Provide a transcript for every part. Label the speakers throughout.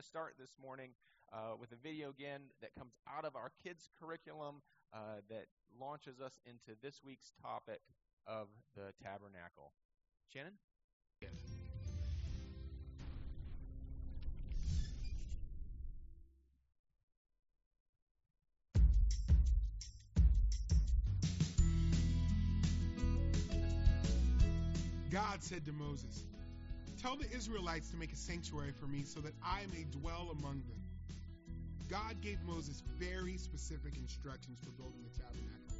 Speaker 1: going to start this morning uh, with a video again that comes out of our kids' curriculum uh, that launches us into this week's topic of the tabernacle. Shannon?
Speaker 2: God said to Moses, Tell the Israelites to make a sanctuary for me so that I may dwell among them. God gave Moses very specific instructions for building the tabernacle.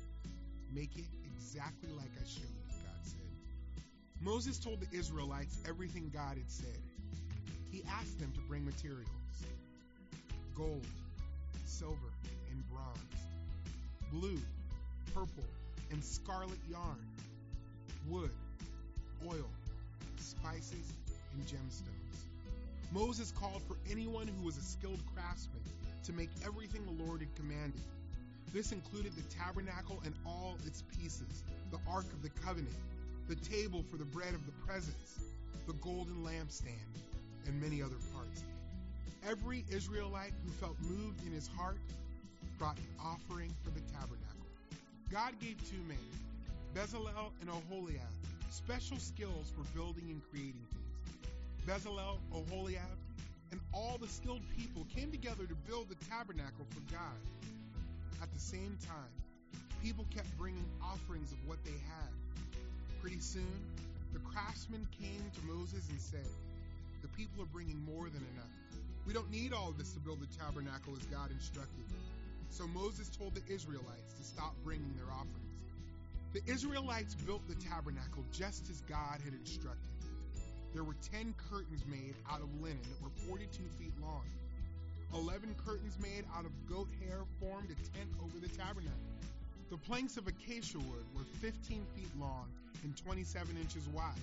Speaker 2: Make it exactly like I showed you, God said. Moses told the Israelites everything God had said. He asked them to bring materials gold, silver, and bronze, blue, purple, and scarlet yarn, wood, oil, spices, and gemstones. Moses called for anyone who was a skilled craftsman to make everything the Lord had commanded. This included the tabernacle and all its pieces, the Ark of the Covenant, the table for the bread of the presence, the golden lampstand, and many other parts. Every Israelite who felt moved in his heart brought an offering for the tabernacle. God gave two men, Bezalel and Oholiab, special skills for building and creating things. Bezalel, Oholiab, and all the skilled people came together to build the tabernacle for God. At the same time, people kept bringing offerings of what they had. Pretty soon, the craftsmen came to Moses and said, The people are bringing more than enough. We don't need all this to build the tabernacle as God instructed. So Moses told the Israelites to stop bringing their offerings. The Israelites built the tabernacle just as God had instructed. There were 10 curtains made out of linen that were 42 feet long. 11 curtains made out of goat hair formed a tent over the tabernacle. The planks of acacia wood were 15 feet long and 27 inches wide.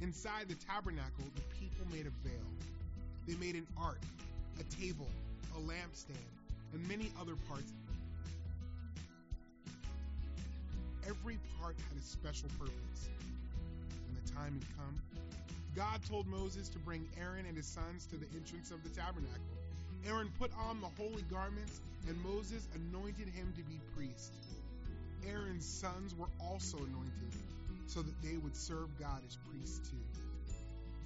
Speaker 2: Inside the tabernacle, the people made a veil. They made an ark, a table, a lampstand, and many other parts. Every part had a special purpose. When the time had come, God told Moses to bring Aaron and his sons to the entrance of the tabernacle. Aaron put on the holy garments, and Moses anointed him to be priest. Aaron's sons were also anointed so that they would serve God as priests too.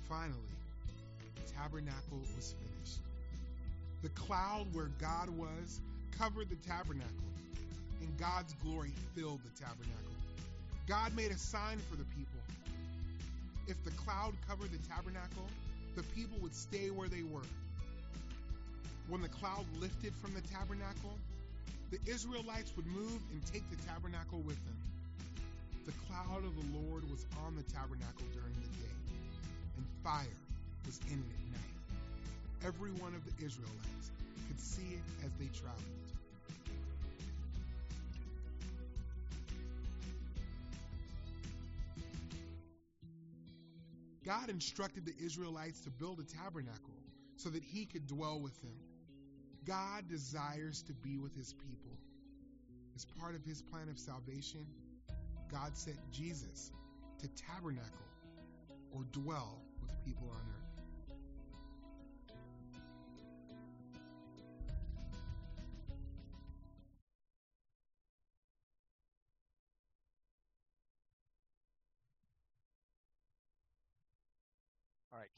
Speaker 2: Finally, the tabernacle was finished. The cloud where God was covered the tabernacle, and God's glory filled the tabernacle. God made a sign for the people. If the cloud covered the tabernacle, the people would stay where they were. When the cloud lifted from the tabernacle, the Israelites would move and take the tabernacle with them. The cloud of the Lord was on the tabernacle during the day, and fire was in it at night. Every one of the Israelites could see it as they traveled. God instructed the Israelites to build a tabernacle so that he could dwell with them. God desires to be with his people. As part of his plan of salvation, God sent Jesus to tabernacle or dwell with people on earth.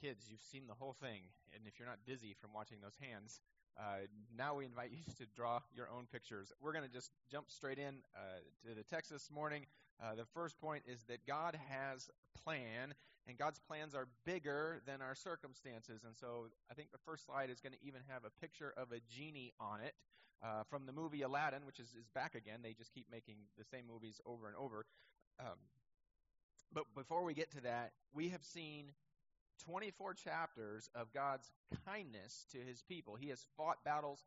Speaker 1: Kids, you've seen the whole thing, and if you're not dizzy from watching those hands, uh, now we invite you to draw your own pictures. We're going to just jump straight in uh, to the text this morning. Uh, the first point is that God has a plan, and God's plans are bigger than our circumstances. And so I think the first slide is going to even have a picture of a genie on it uh, from the movie Aladdin, which is, is back again. They just keep making the same movies over and over. Um, but before we get to that, we have seen 24 chapters of God's kindness to his people. He has fought battles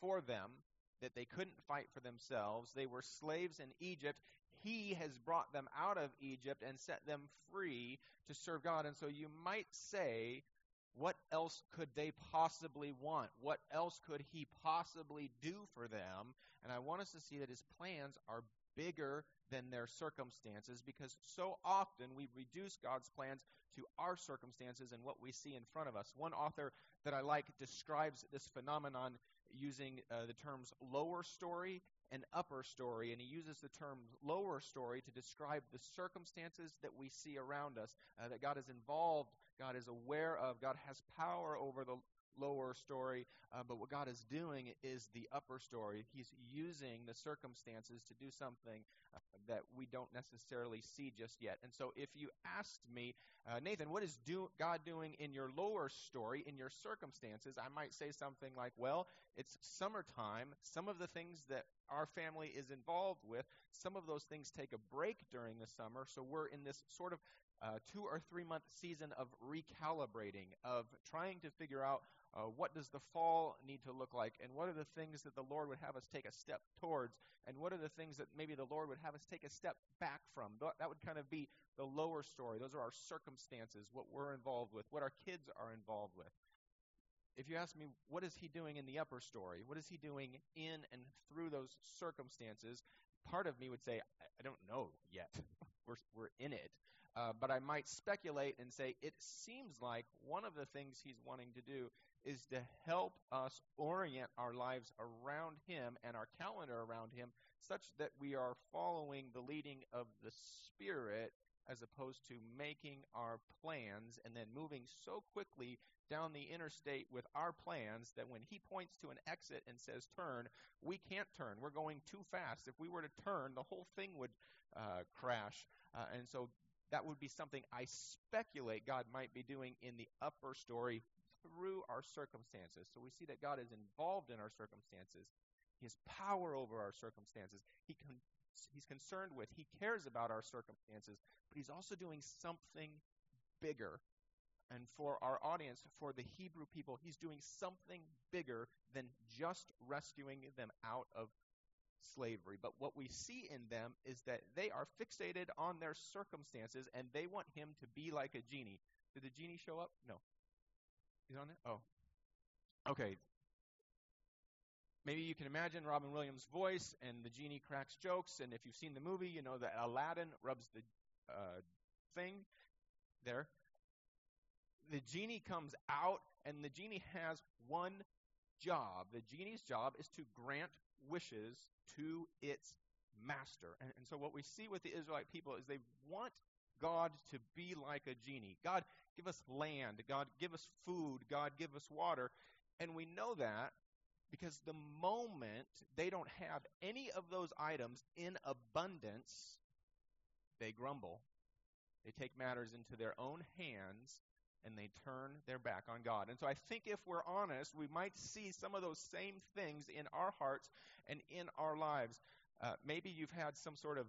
Speaker 1: for them that they couldn't fight for themselves. They were slaves in Egypt. He has brought them out of Egypt and set them free to serve God. And so you might say, what else could they possibly want? What else could he possibly do for them? And I want us to see that his plans are bigger than their circumstances because so often we reduce God's plans to our circumstances and what we see in front of us. One author that I like describes this phenomenon using uh, the terms lower story and upper story, and he uses the term lower story to describe the circumstances that we see around us, uh, that God is involved, God is aware of, God has power over the lower story, uh, but what God is doing is the upper story. He's using the circumstances to do something uh, that we don't necessarily see just yet. And so, if you asked me, uh, Nathan, what is do- God doing in your lower story, in your circumstances, I might say something like, well, it's summertime. Some of the things that our family is involved with, some of those things take a break during the summer, so we're in this sort of uh, two or three month season of recalibrating, of trying to figure out uh, what does the fall need to look like, and what are the things that the Lord would have us take a step towards, and what are the things that maybe the Lord would have us take a step back from. That would kind of be the lower story. Those are our circumstances, what we're involved with, what our kids are involved with. If you ask me, what is he doing in the upper story? What is he doing in and through those circumstances? Part of me would say, I don't know yet. we're, we're in it. Uh, but I might speculate and say it seems like one of the things he's wanting to do is to help us orient our lives around him and our calendar around him such that we are following the leading of the Spirit as opposed to making our plans and then moving so quickly down the interstate with our plans that when he points to an exit and says turn, we can't turn. We're going too fast. If we were to turn, the whole thing would uh, crash. Uh, and so that would be something I speculate God might be doing in the upper story through our circumstances. So we see that God is involved in our circumstances. He has power over our circumstances. He con- he's concerned with, he cares about our circumstances, but he's also doing something bigger. And for our audience, for the Hebrew people, he's doing something bigger than just rescuing them out of slavery. But what we see in them is that they are fixated on their circumstances and they want him to be like a genie. Did the genie show up? No. He's on it? Oh. Okay. Maybe you can imagine Robin Williams' voice and the genie cracks jokes. And if you've seen the movie, you know that Aladdin rubs the uh, thing there. The genie comes out, and the genie has one job. The genie's job is to grant wishes to its master. And, and so, what we see with the Israelite people is they want God to be like a genie. God, give us land. God, give us food. God, give us water. And we know that because the moment they don't have any of those items in abundance, they grumble. They take matters into their own hands and they turn their back on God. And so I think if we're honest, we might see some of those same things in our hearts and in our lives. Uh, maybe you've had some sort of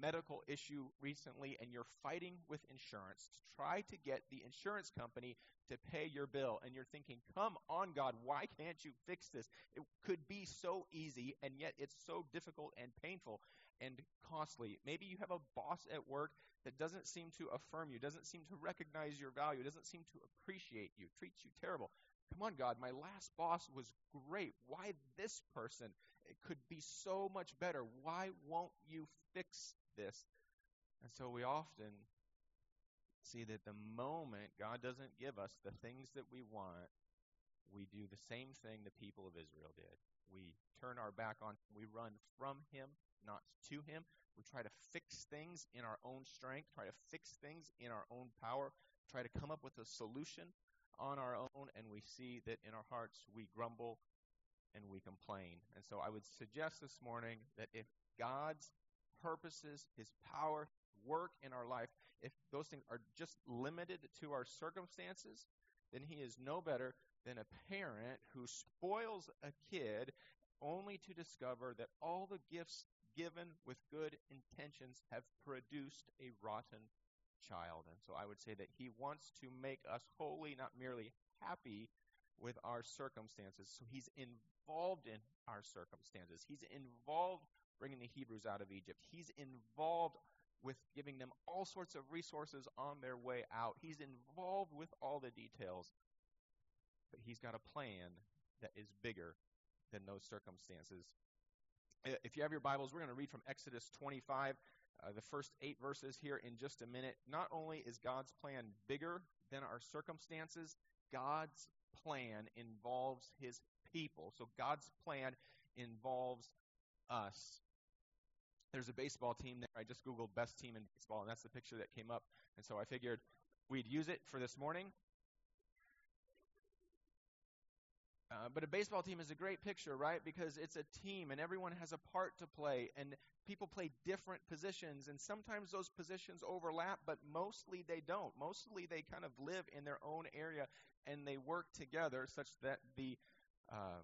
Speaker 1: medical issue recently and you're fighting with insurance to try to get the insurance company to pay your bill and you're thinking come on god why can't you fix this it could be so easy and yet it's so difficult and painful and costly. Maybe you have a boss at work that doesn't seem to affirm you doesn't seem to recognize your value doesn't seem to appreciate you treats you terrible. Come on god my last boss was great. Why this person? It could be so much better. Why won't you fix this. And so we often see that the moment God doesn't give us the things that we want, we do the same thing the people of Israel did. We turn our back on him. We run from him, not to him. We try to fix things in our own strength, try to fix things in our own power, try to come up with a solution on our own, and we see that in our hearts we grumble and we complain. And so I would suggest this morning that if God's purposes, His power, work in our life, if those things are just limited to our circumstances, then He is no better than a parent who spoils a kid only to discover that all the gifts given with good intentions have produced a rotten child. And so I would say that He wants to make us holy, not merely happy with our circumstances. So He's involved in our circumstances, He's involved bringing the Hebrews out of Egypt. He's involved with giving them all sorts of resources on their way out. He's involved with all the details. He's got a plan that is bigger than those circumstances. If you have your Bibles, we're going to read from Exodus 25, uh, the first eight verses here in just a minute. Not only is God's plan bigger than our circumstances, God's plan involves his people. So God's plan involves us. There's a baseball team there. I just Googled best team in baseball, and that's the picture that came up. And so I figured we'd use it for this morning. Uh, but a baseball team is a great picture, right? Because it's a team and everyone has a part to play, and people play different positions, and sometimes those positions overlap, but mostly they don't. Mostly they kind of live in their own area and they work together such that the um,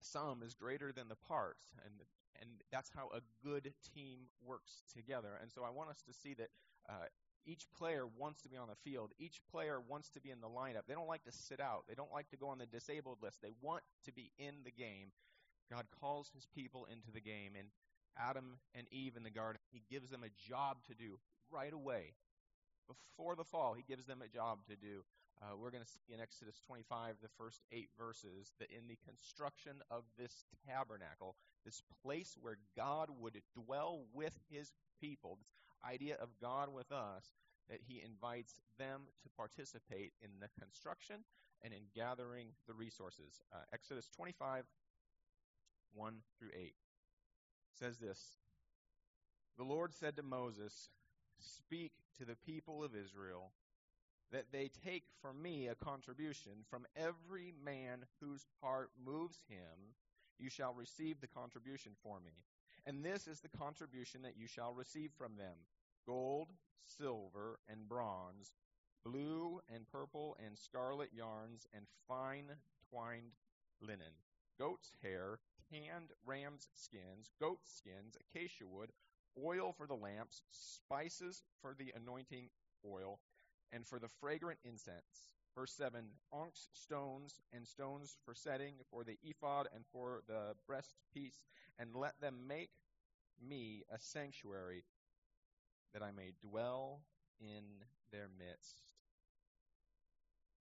Speaker 1: sum is greater than the parts, and and that's how a good team works together. And so I want us to see that uh, each player wants to be on the field. Each player wants to be in the lineup. They don't like to sit out. They don't like to go on the disabled list. They want to be in the game. God calls his people into the game. And Adam and Eve in the garden, he gives them a job to do right away. Before the fall, he gives them a job to do. Uh, we're going to see in Exodus 25, the first eight verses, that in the construction of this tabernacle, this place where God would dwell with his people, this idea of God with us, that he invites them to participate in the construction and in gathering the resources. Uh, Exodus 25, 1 through 8 says this The Lord said to Moses, Speak to the people of Israel that they take from me a contribution from every man whose heart moves him. You shall receive the contribution for me. And this is the contribution that you shall receive from them gold, silver, and bronze, blue and purple and scarlet yarns, and fine twined linen, goat's hair, tanned ram's skins, goat skins, acacia wood, oil for the lamps, spices for the anointing oil, and for the fragrant incense. Verse 7 onyx stones and stones for setting, for the ephod and for the breastpiece, and let them make me a sanctuary that I may dwell in their midst.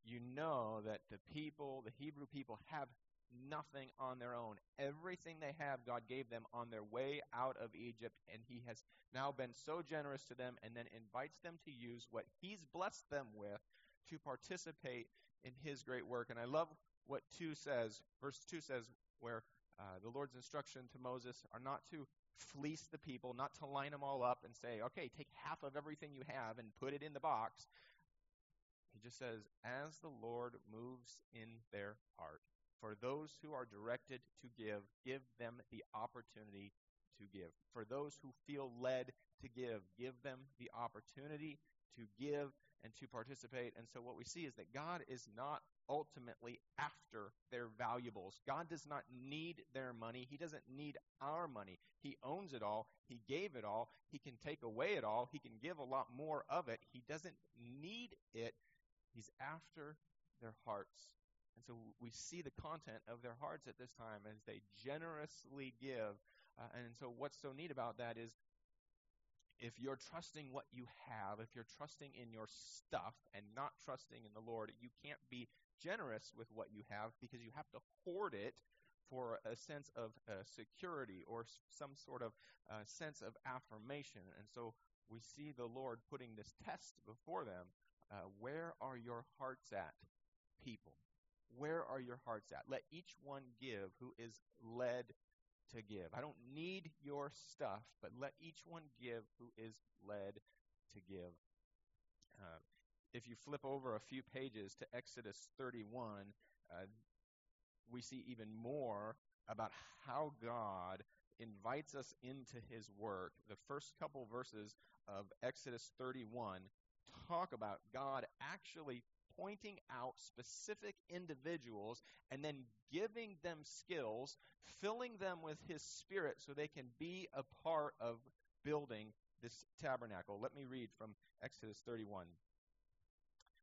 Speaker 1: You know that the people, the Hebrew people, have nothing on their own. Everything they have, God gave them on their way out of Egypt, and He has now been so generous to them and then invites them to use what He's blessed them with to participate in His great work. And I love what 2 says. Verse 2 says, where uh, the Lord's instruction to Moses are not to fleece the people, not to line them all up and say, okay, take half of everything you have and put it in the box. He just says, as the Lord moves in their heart. For those who are directed to give, give them the opportunity to give. For those who feel led to give, give them the opportunity to give and to participate. And so what we see is that God is not ultimately after their valuables. God does not need their money. He doesn't need our money. He owns it all. He gave it all. He can take away it all. He can give a lot more of it. He doesn't need it. He's after their hearts. And so we see the content of their hearts at this time as they generously give. Uh, and so what's so neat about that is if you're trusting what you have, if you're trusting in your stuff and not trusting in the Lord, you can't be generous with what you have because you have to hoard it for a sense of uh, security or some sort of uh, sense of affirmation. And so we see the Lord putting this test before them. Uh, where are your hearts at, people? Where are your hearts at? Let each one give who is led to give. I don't need your stuff, but let each one give who is led to give. Uh, if you flip over a few pages to Exodus 31, uh, we see even more about how God invites us into his work. The first couple verses of Exodus 31 talk about God actually pointing out specific individuals and then giving them skills, filling them with his spirit so they can be a part of building this tabernacle. Let me read from Exodus 31.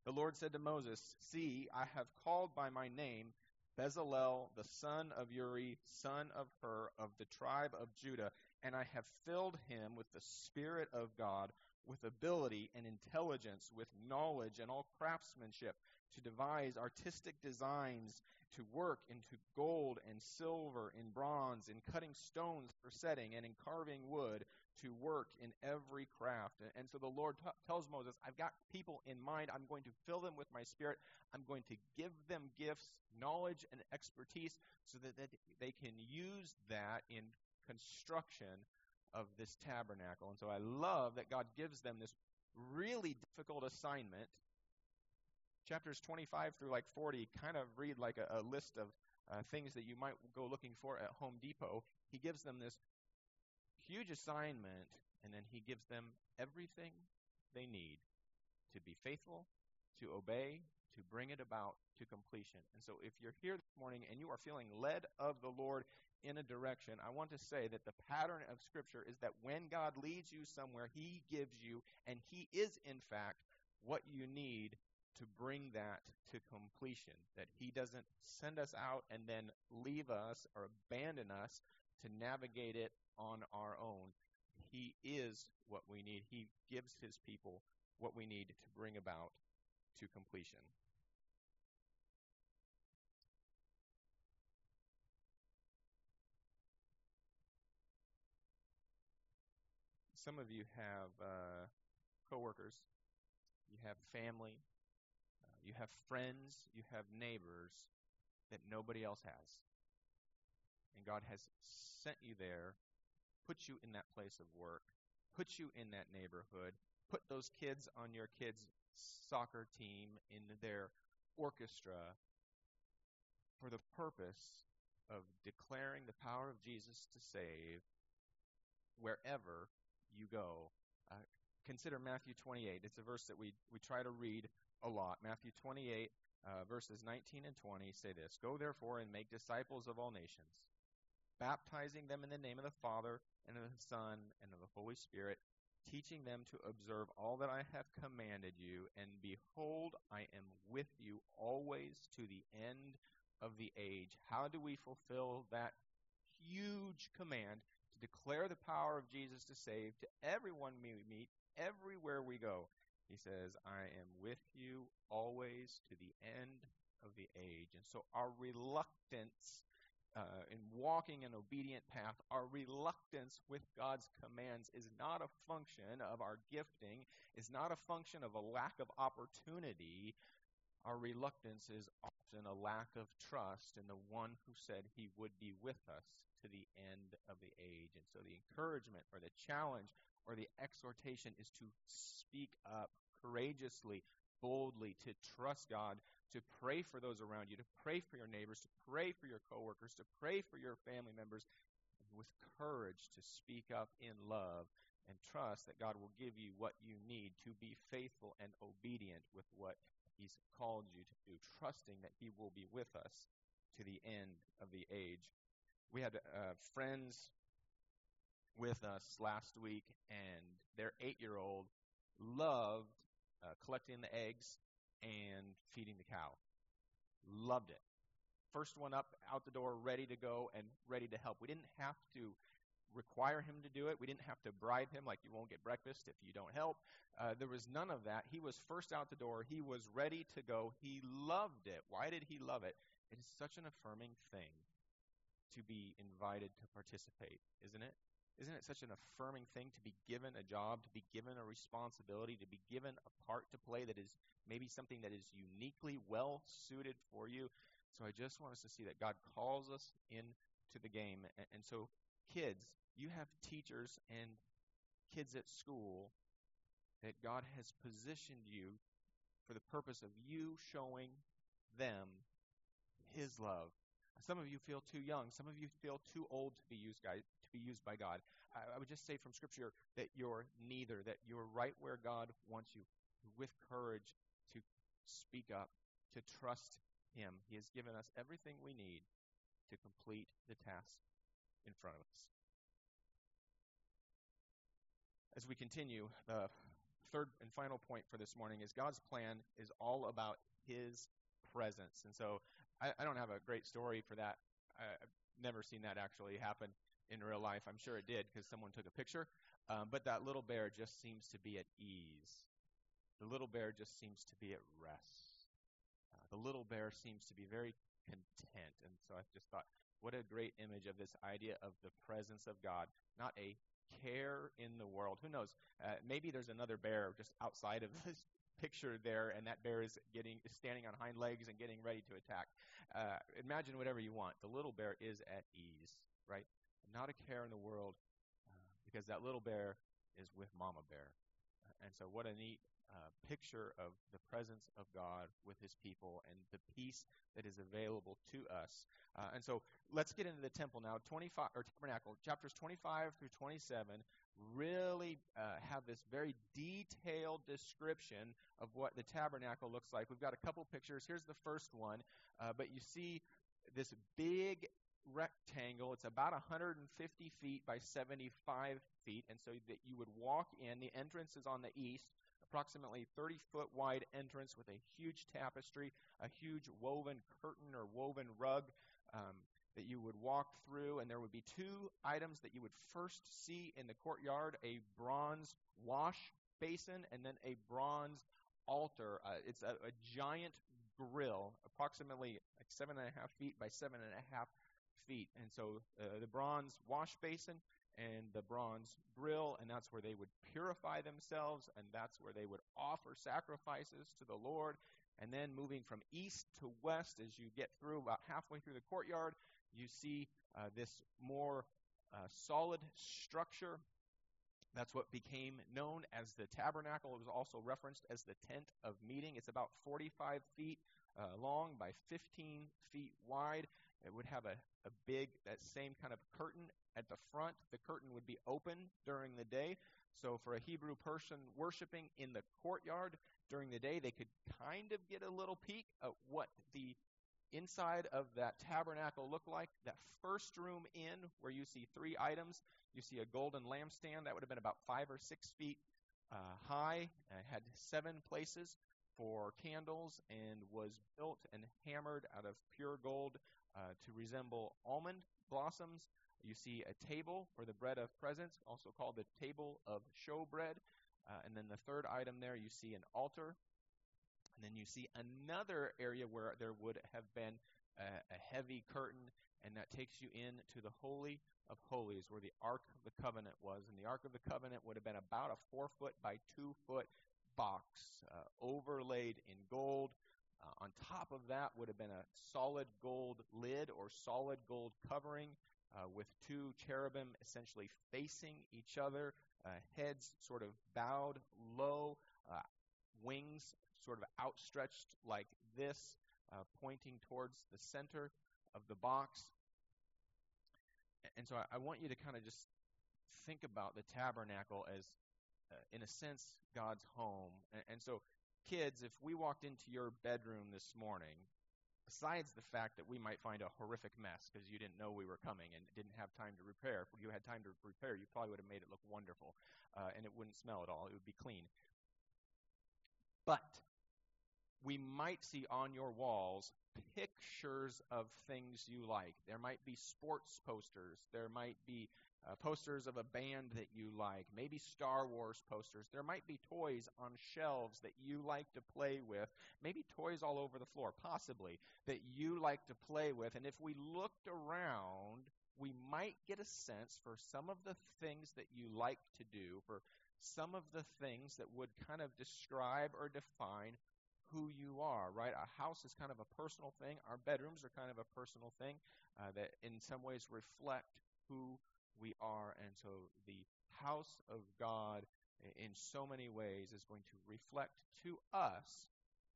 Speaker 1: The Lord said to Moses, See, I have called by my name Bezalel, the son of Uri, son of Hur, of the tribe of Judah, and I have filled him with the Spirit of God with ability and intelligence, with knowledge and all craftsmanship, to devise artistic designs, to work into gold and silver, in bronze, in cutting stones for setting, and in carving wood, to work in every craft. And, so the Lord t- tells Moses, I've got people in mind. I'm going to fill them with my spirit. I'm going to give them gifts, knowledge, and expertise so that, that they can use that in construction of this tabernacle. And so I love that God gives them this really difficult assignment. Chapters 25 through like 40 kind of read like a, a list of uh, things that you might go looking for at Home Depot. He gives them this huge assignment, and then he gives them everything they need to be faithful, to obey, to bring it about to completion. And so if you're here this morning and you are feeling led of the Lord in a direction, I want to say that the pattern of Scripture is that when God leads you somewhere, He gives you, and He is, in fact, what you need to bring that to completion. That He doesn't send us out and then leave us or abandon us to navigate it on our own. He is what we need. He gives His people what we need to bring about to completion. some of you have uh, coworkers, you have family, uh, you have friends, you have neighbors that nobody else has. And God has sent you there, put you in that place of work, put you in that neighborhood, put those kids on your kids' soccer team, in their orchestra, for the purpose of declaring the power of Jesus to save wherever you go. Uh, consider Matthew 28. It's a verse that we, we try to read a lot. Matthew 28, uh, verses 19 and 20 say this Go therefore and make disciples of all nations, baptizing them in the name of the Father, and of the Son, and of the Holy Spirit, teaching them to observe all that I have commanded you. And behold, I am with you always to the end of the age. How do we fulfill that huge command to declare the power of Jesus to save to everyone we meet, everywhere we go. He says, I am with you always to the end of the age. And so our reluctance uh, in walking an obedient path, our reluctance with God's commands is not a function of our gifting, is not a function of a lack of opportunity. Our reluctance is often a lack of trust in the one who said he would be with us to the end of the age. And so the encouragement or the challenge or the exhortation is to speak up courageously, boldly, to trust God, to pray for those around you, to pray for your neighbors, to pray for your coworkers, to pray for your family members with courage to speak up in love and trust that God will give you what you need to be faithful and obedient with what He's called you to do, trusting that He will be with us to the end of the age. We had uh, friends with us last week, and their eight-year-old loved uh, collecting the eggs and feeding the cow. Loved it. First one up, out the door, ready to go and ready to help. We didn't have to require him to do it. We didn't have to bribe him, like you won't get breakfast if you don't help. Uh, there was none of that. He was first out the door. He was ready to go. He loved it. Why did he love it? It is such an affirming thing to be invited to participate, isn't it? Isn't it such an affirming thing to be given a job, to be given a responsibility, to be given a part to play that is maybe something that is uniquely well suited for you? So I just want us to see that God calls us into the game. And, and so, kids, you have teachers and kids at school that God has positioned you for the purpose of you showing them His love some of you feel too young. Some of you feel too old to be used, guys, to be used by God. I, I would just say from Scripture that you're neither, that you're right where God wants you, with courage to speak up, to trust Him. He has given us everything we need to complete the task in front of us. As we continue, the third and final point for this morning is God's plan is all about His presence. And so I, I don't have a great story for that. I, I've never seen that actually happen in real life. I'm sure it did because someone took a picture. Um, but that little bear just seems to be at ease. The little bear just seems to be at rest. Uh, the little bear seems to be very content. And so I just thought, what a great image of this idea of the presence of God, not a care in the world. Who knows? Uh, maybe there's another bear just outside of this picture there, and that bear is getting is standing on hind legs and getting ready to attack. Uh, imagine whatever you want. The little bear is at ease, right? Not a care in the world, uh, because that little bear is with Mama Bear. And so, what a neat uh, picture of the presence of God with His people and the peace that is available to us. Uh, and so, let's get into the temple now. 25 or tabernacle chapters 25 through 27 really uh, have this very detailed description of what the tabernacle looks like. We've got a couple pictures. Here's the first one, uh, but you see this big rectangle. It's about 150 feet by 75 feet, and so that you would walk in. The entrance is on the east, approximately 30 foot wide entrance with a huge tapestry, a huge woven curtain or woven rug. Um, that you would walk through, and there would be two items that you would first see in the courtyard a bronze wash basin and then a bronze altar. Uh, it's a, a giant grill, approximately like seven and a half feet by seven and a half feet. And so uh, the bronze wash basin and the bronze grill, and that's where they would purify themselves, and that's where they would offer sacrifices to the Lord. And then moving from east to west, as you get through about halfway through the courtyard, you see uh, this more uh, solid structure. That's what became known as the tabernacle. It was also referenced as the tent of meeting. It's about 45 feet uh, long by 15 feet wide. It would have a, a big, that same kind of curtain at the front. The curtain would be open during the day. So for a Hebrew person worshiping in the courtyard during the day, they could kind of get a little peek at what the inside of that tabernacle looked like. That first room in, where you see three items, you see a golden lampstand that would have been about five or six feet uh, high, uh, had seven places for candles, and was built and hammered out of pure gold uh, to resemble almond blossoms. You see a table for the bread of presence, also called the table of showbread. Uh, and then the third item there, you see an altar. And then you see another area where there would have been a, a heavy curtain, and that takes you in to the Holy of Holies, where the Ark of the Covenant was. And the Ark of the Covenant would have been about a four foot by two foot box, uh, overlaid in gold. Uh, on top of that would have been a solid gold lid or solid gold covering uh, with two cherubim essentially facing each other, uh, heads sort of bowed low, uh, wings sort of outstretched like this, uh, pointing towards the center of the box. And so I, I want you to kind of just think about the tabernacle as, uh, in a sense, God's home. And, and so kids, if we walked into your bedroom this morning, besides the fact that we might find a horrific mess because you didn't know we were coming and didn't have time to repair, if you had time to repair, you probably would have made it look wonderful uh, and it wouldn't smell at all. It would be clean. But we might see on your walls pictures of things you like. There might be sports posters. There might be uh, posters of a band that you like, maybe Star Wars posters. There might be toys on shelves that you like to play with, maybe toys all over the floor, possibly, that you like to play with. And if we looked around, we might get a sense for some of the things that you like to do, for some of the things that would kind of describe or define who you are, right? A house is kind of a personal thing. Our bedrooms are kind of a personal thing uh, that in some ways reflect who we are. And so the house of God, in so many ways, is going to reflect to us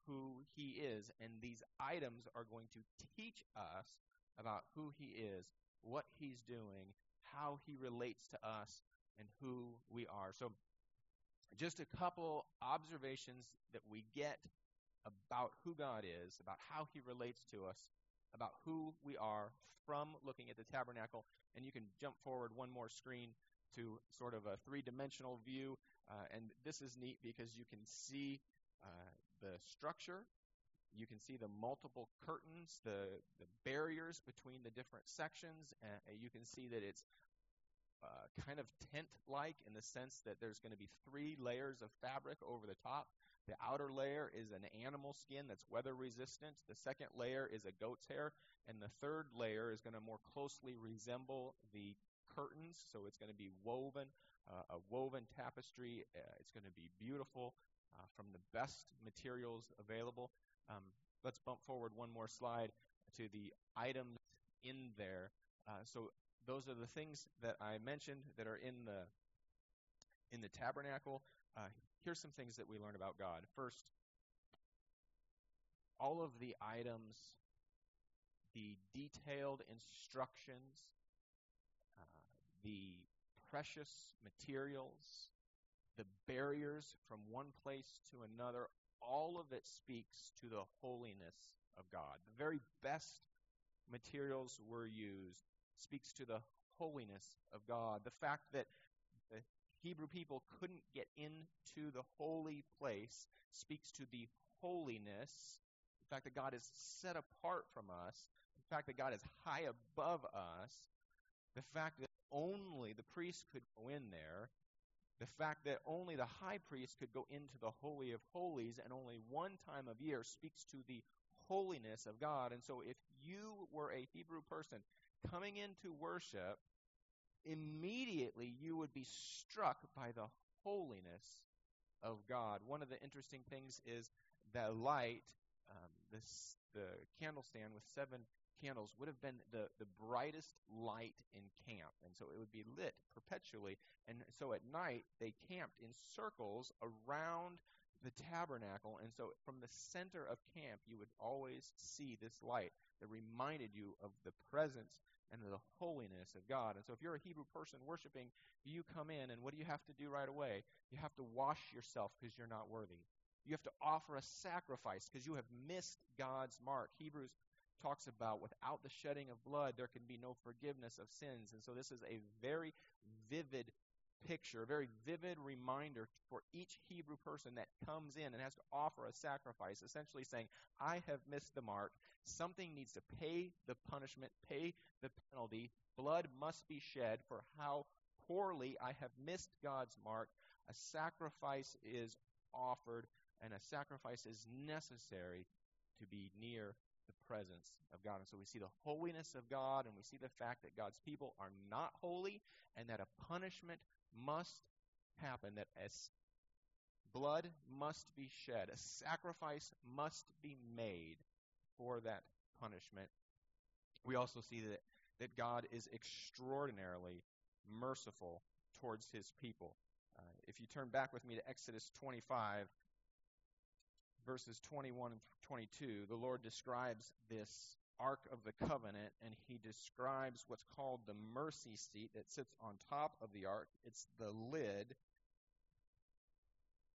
Speaker 1: who He is. And these items are going to teach us about who He is, what He's doing, how He relates to us, and who we are. So, just a couple observations that we get about who God is, about how He relates to us, about who we are from looking at the tabernacle. And you can jump forward one more screen to sort of a three dimensional view. Uh, and this is neat because you can see uh, the structure. You can see the multiple curtains, the, the barriers between the different sections. And you can see that it's uh, kind of tent like in the sense that there's going to be three layers of fabric over the top. The outer layer is an animal skin that's weather resistant. The second layer is a goat's hair. And the third layer is going to more closely resemble the curtains. So it's going to be woven, uh, a woven tapestry. Uh, it's going to be beautiful uh, from the best materials available. Um, let's bump forward one more slide to the items in there. Uh, so those are the things that I mentioned that are in the in the tabernacle. Here's some things that we learn about God. First, all of the items, the detailed instructions, uh, the precious materials, the barriers from one place to another, all of it speaks to the holiness of God. The very best materials were used speaks to the holiness of God. The fact that Hebrew people couldn't get into the holy place speaks to the holiness. The fact that God is set apart from us. The fact that God is high above us. The fact that only the priest could go in there. The fact that only the high priest could go into the Holy of Holies and only one time of year speaks to the holiness of God. And so if you were a Hebrew person coming into worship, immediately you would be struck by the holiness of God. One of the interesting things is that light, um, this, the candle stand with seven candles would have been the, the brightest light in camp. And so it would be lit perpetually. And so at night, they camped in circles around the tabernacle. And so from the center of camp, you would always see this light that reminded you of the presence and the holiness of God. And so if you're a Hebrew person worshiping, you come in, and what do you have to do right away? You have to wash yourself because you're not worthy. You have to offer a sacrifice because you have missed God's mark. Hebrews talks about without the shedding of blood, there can be no forgiveness of sins. And so this is a very vivid picture, a very vivid reminder for each Hebrew person that comes in and has to offer a sacrifice, essentially saying, I have missed the mark. Something needs to pay the punishment, pay the penalty. Blood must be shed for how poorly I have missed God's mark. A sacrifice is offered, and a sacrifice is necessary to be near the presence of God. And so we see the holiness of God, and we see the fact that God's people are not holy, and that a punishment must happen, that as blood must be shed, a sacrifice must be made for that punishment. We also see that, that God is extraordinarily merciful towards his people. Uh, if you turn back with me to Exodus 25, verses 21 and 22, the Lord describes this Ark of the Covenant, and he describes what's called the mercy seat that sits on top of the ark. It's the lid.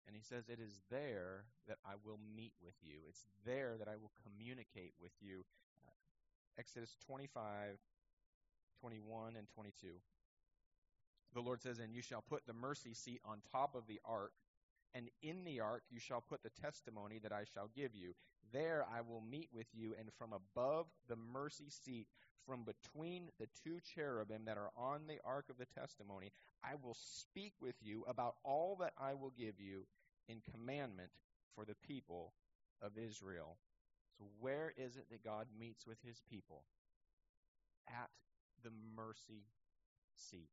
Speaker 1: And he says, It is there that I will meet with you. It's there that I will communicate with you. Uh, Exodus 25, 21, and 22. The Lord says, And you shall put the mercy seat on top of the ark and in the ark you shall put the testimony that I shall give you. There I will meet with you, and from above the mercy seat, from between the two cherubim that are on the ark of the testimony, I will speak with you about all that I will give you in commandment for the people of Israel. So, where is it that God meets with his people? At the mercy seat.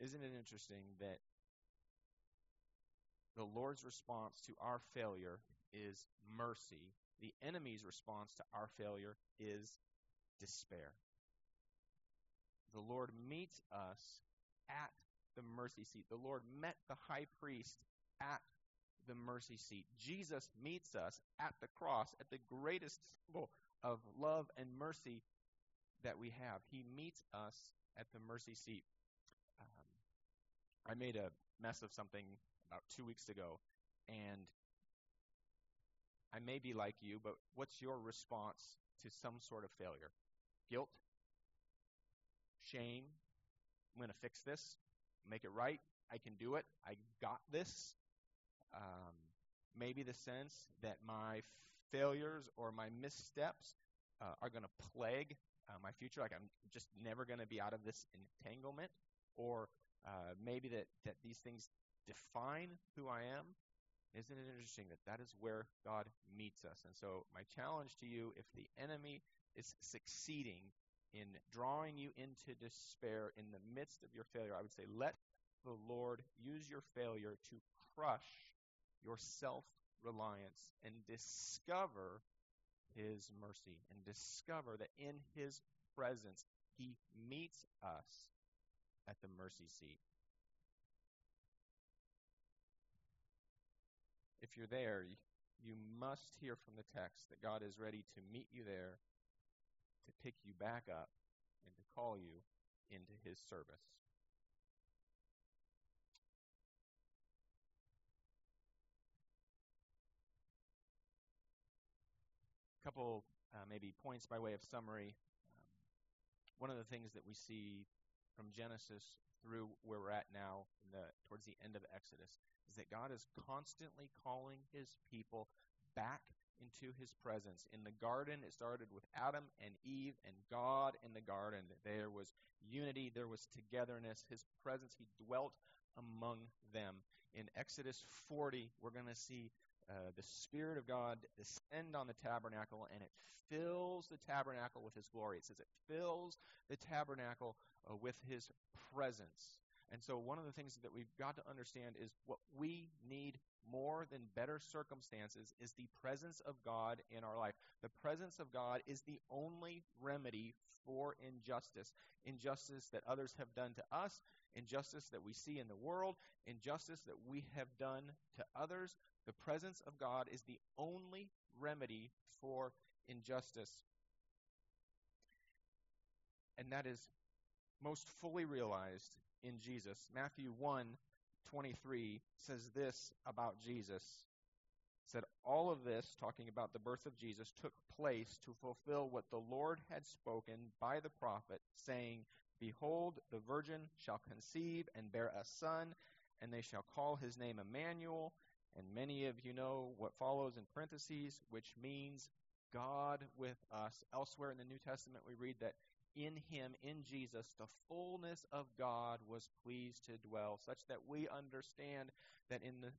Speaker 1: Isn't it interesting that the Lord's response to our failure is mercy? The enemy's response to our failure is despair. The Lord meets us at the mercy seat. The Lord met the high priest at the mercy seat. Jesus meets us at the cross, at the greatest symbol of love and mercy that we have. He meets us at the mercy seat. I made a mess of something about two weeks ago, and I may be like you, but what's your response to some sort of failure? Guilt? Shame? I'm going to fix this, make it right. I can do it. I got this. Um, maybe the sense that my failures or my missteps uh, are going to plague uh, my future, like I'm just never going to be out of this entanglement, or uh, maybe that, that these things define who I am. Isn't it interesting that that is where God meets us? And so, my challenge to you if the enemy is succeeding in drawing you into despair in the midst of your failure, I would say, let the Lord use your failure to crush your self reliance and discover his mercy and discover that in his presence he meets us at the mercy seat. If you're there, you must hear from the text that God is ready to meet you there, to pick you back up, and to call you into his service. A couple uh, maybe points by way of summary. Um, one of the things that we see from Genesis through where we're at now, the, towards the end of Exodus, is that God is constantly calling His people back into His presence. In the garden, it started with Adam and Eve and God in the garden. There was unity, there was togetherness. His presence, He dwelt among them. In Exodus 40, we're going to see uh, the Spirit of God descend on the tabernacle, and it fills the tabernacle with His glory. It says it fills the tabernacle uh, with His presence. And so, one of the things that we've got to understand is what we need more than better circumstances is the presence of God in our life. The presence of God is the only remedy for injustice. Injustice that others have done to us, injustice that we see in the world, injustice that we have done to others. The presence of God is the only remedy for injustice. And that is most fully realized in Jesus. Matthew 1 23 says this about Jesus. Said, All of this, talking about the birth of Jesus, took place to fulfill what the Lord had spoken by the prophet, saying, Behold, the virgin shall conceive and bear a son, and they shall call his name Emmanuel. And many of you know what follows in parentheses, which means God with us. Elsewhere in the New Testament, we read that in him, in Jesus, the fullness of God was pleased to dwell, such that we understand that in the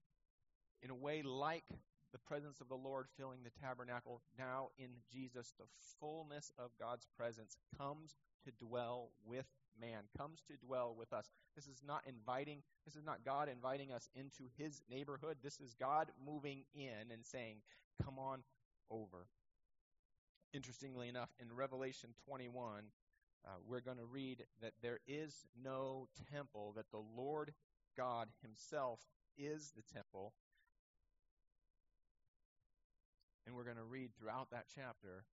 Speaker 1: in a way like the presence of the Lord filling the tabernacle, now in Jesus, the fullness of God's presence comes to dwell with man, comes to dwell with us. This is not inviting, this is not God inviting us into his neighborhood. This is God moving in and saying, Come on over. Interestingly enough, in Revelation 21, uh, we're going to read that there is no temple, that the Lord God Himself is the temple. And we're going to read throughout that chapter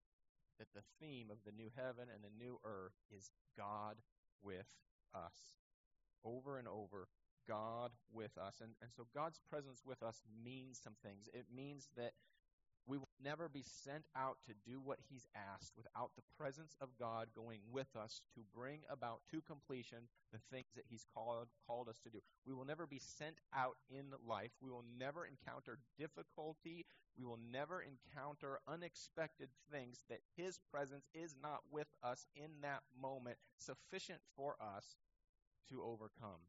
Speaker 1: that the theme of the new heaven and the new earth is God with us. Over and over, God with us. And, and so God's presence with us means some things. It means that we will never be sent out to do what He's asked without the presence of God going with us to bring about to completion the things that He's called, called us to do. We will never be sent out in life. We will never encounter difficulty. We will never encounter unexpected things that His presence is not with us in that moment, sufficient for us to overcome.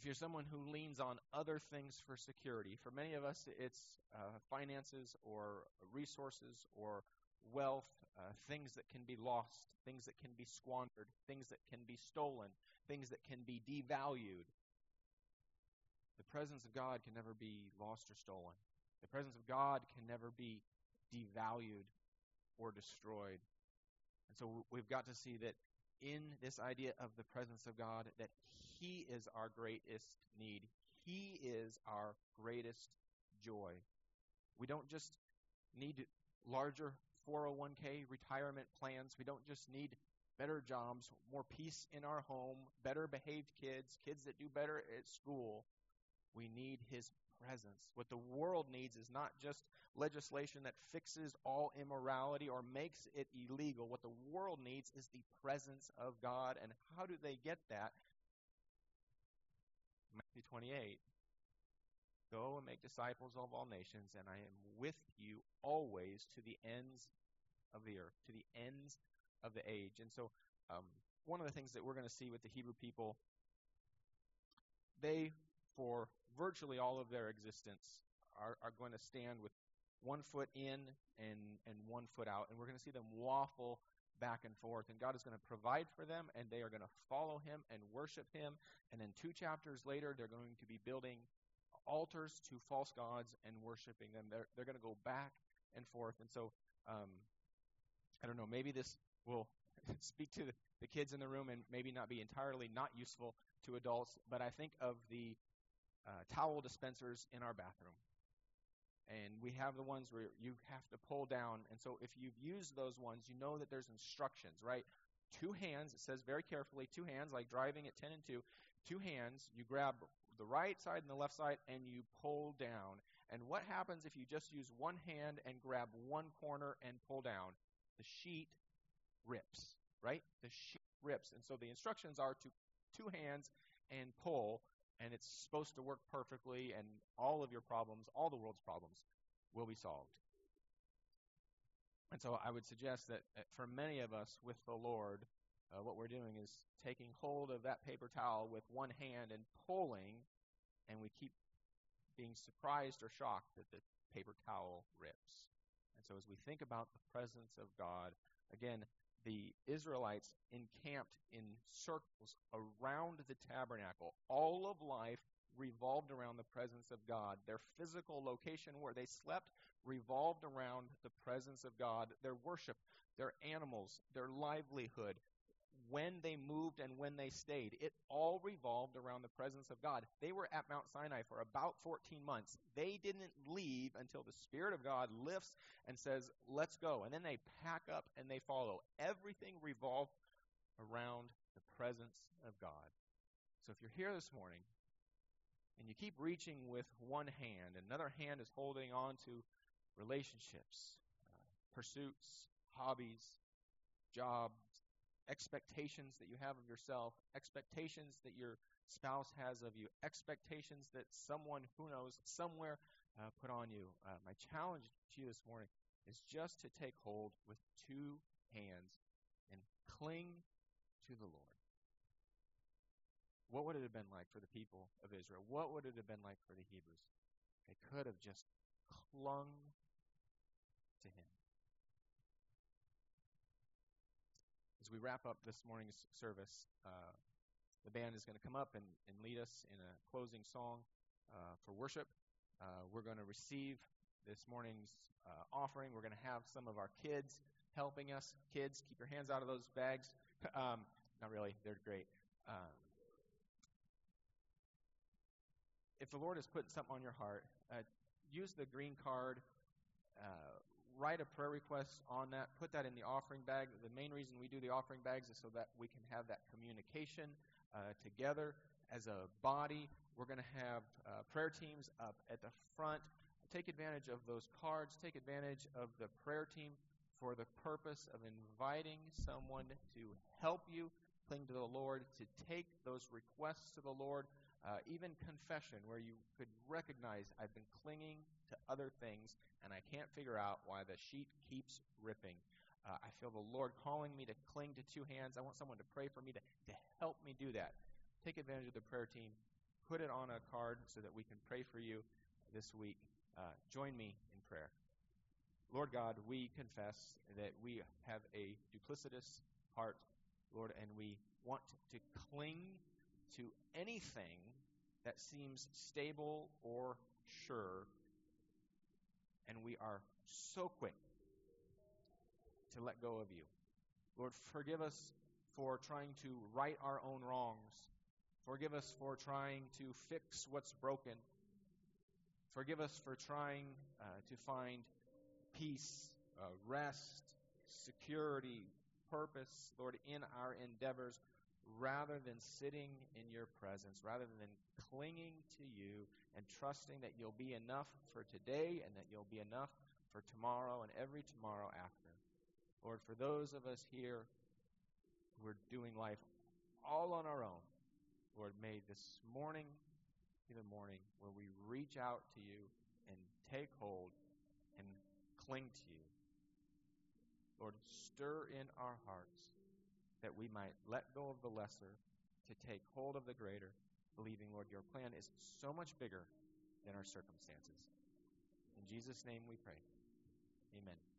Speaker 1: If you're someone who leans on other things for security, for many of us, it's uh, finances or resources or wealth, uh, things that can be lost, things that can be squandered, things that can be stolen, things that can be devalued. The presence of God can never be lost or stolen. The presence of God can never be devalued or destroyed. And so we've got to see that in this idea of the presence of God that He is our greatest need. He is our greatest joy. We don't just need larger 401k retirement plans. We don't just need better jobs, more peace in our home, better behaved kids, kids that do better at school. We need His presence. What the world needs is not just legislation that fixes all immorality or makes it illegal. What the world needs is the presence of God. And how do they get that? Matthew 28. Go and make disciples of all nations, and I am with you always to the ends of the earth, to the ends of the age. And so, um, one of the things that we're going to see with the Hebrew people, they, for virtually all of their existence, are, are going to stand with one foot in and, and one foot out. And we're going to see them waffle back and forth. And God is going to provide for them, and they are going to follow Him and worship Him. And then two chapters later, they're going to be building altars to false gods and worshiping them. They're, they're going to go back and forth. And so, um, I don't know, maybe this will speak to the, the kids in the room and maybe not be entirely not useful to adults, but I think of the uh, towel dispensers in our bathroom and we have the ones where you have to pull down. And so if you've used those ones, you know that there's instructions, right? Two hands, it says very carefully, two hands, like driving at 10 and 2, two hands, you grab the right side and the left side, and you pull down. And what happens if you just use one hand and grab one corner and pull down? The sheet rips, right? The sheet rips. And so the instructions are to two hands and pull, and it's supposed to work perfectly, and all of your problems, all the world's problems, will be solved. And so I would suggest that for many of us with the Lord, uh, what we're doing is taking hold of that paper towel with one hand and pulling, and we keep being surprised or shocked that the paper towel rips. And so as we think about the presence of God, again, the Israelites encamped in circles around the tabernacle. All of life revolved around the presence of God. Their physical location where they slept revolved around the presence of God. Their worship, their animals, their livelihood, when they moved and when they stayed. It all revolved around the presence of God. They were at Mount Sinai for about 14 months. They didn't leave until the Spirit of God lifts and says, Let's go. And then they pack up and they follow. Everything revolved around the presence of God. So if you're here this morning and you keep reaching with one hand, another hand is holding on to relationships, uh, pursuits, hobbies, jobs, expectations that you have of yourself, expectations that your spouse has of you, expectations that someone who knows somewhere uh, put on you. Uh, my challenge to you this morning is just to take hold with two hands and cling to the Lord. What would it have been like for the people of Israel? What would it have been like for the Hebrews? They could have just clung to Him. We wrap up this morning's service, uh, the band is going to come up and, and lead us in a closing song uh, for worship. Uh, we're going to receive this morning's uh, offering. We're going to have some of our kids helping us. Kids, keep your hands out of those bags. um, not really, they're great. Um, if the Lord has put something on your heart, uh, use the green card. Uh, write a prayer request on that, put that in the offering bag. The main reason we do the offering bags is so that we can have that communication uh, together as a body. We're going to have uh, prayer teams up at the front. Take advantage of those cards. Take advantage of the prayer team for the purpose of inviting someone to help you cling to the Lord, to take those requests to the Lord, uh, even confession, where you could recognize I've been clinging to other things and I can't figure out why the sheet keeps ripping. Uh, I feel the Lord calling me to cling to two hands. I want someone to pray for me to, to help me do that. Take advantage of the prayer team. Put it on a card so that we can pray for you this week. Uh, join me in prayer. Lord God, we confess that we have a duplicitous heart, Lord, and we want to cling to anything that seems stable or sure and we are so quick to let go of you. Lord, forgive us for trying to right our own wrongs. Forgive us for trying to fix what's broken. Forgive us for trying uh, to find peace, uh, rest, security, purpose, Lord, in our endeavors rather than sitting in your presence, rather than clinging to you and trusting that you'll be enough for today and that you'll be enough for tomorrow and every tomorrow after. Lord, for those of us here who are doing life all on our own, Lord, may this morning the morning where we reach out to you and take hold and cling to you. Lord, stir in our hearts that we might let go of the lesser to take hold of the greater, believing, Lord, your plan is so much bigger than our circumstances. In Jesus' name we pray. Amen.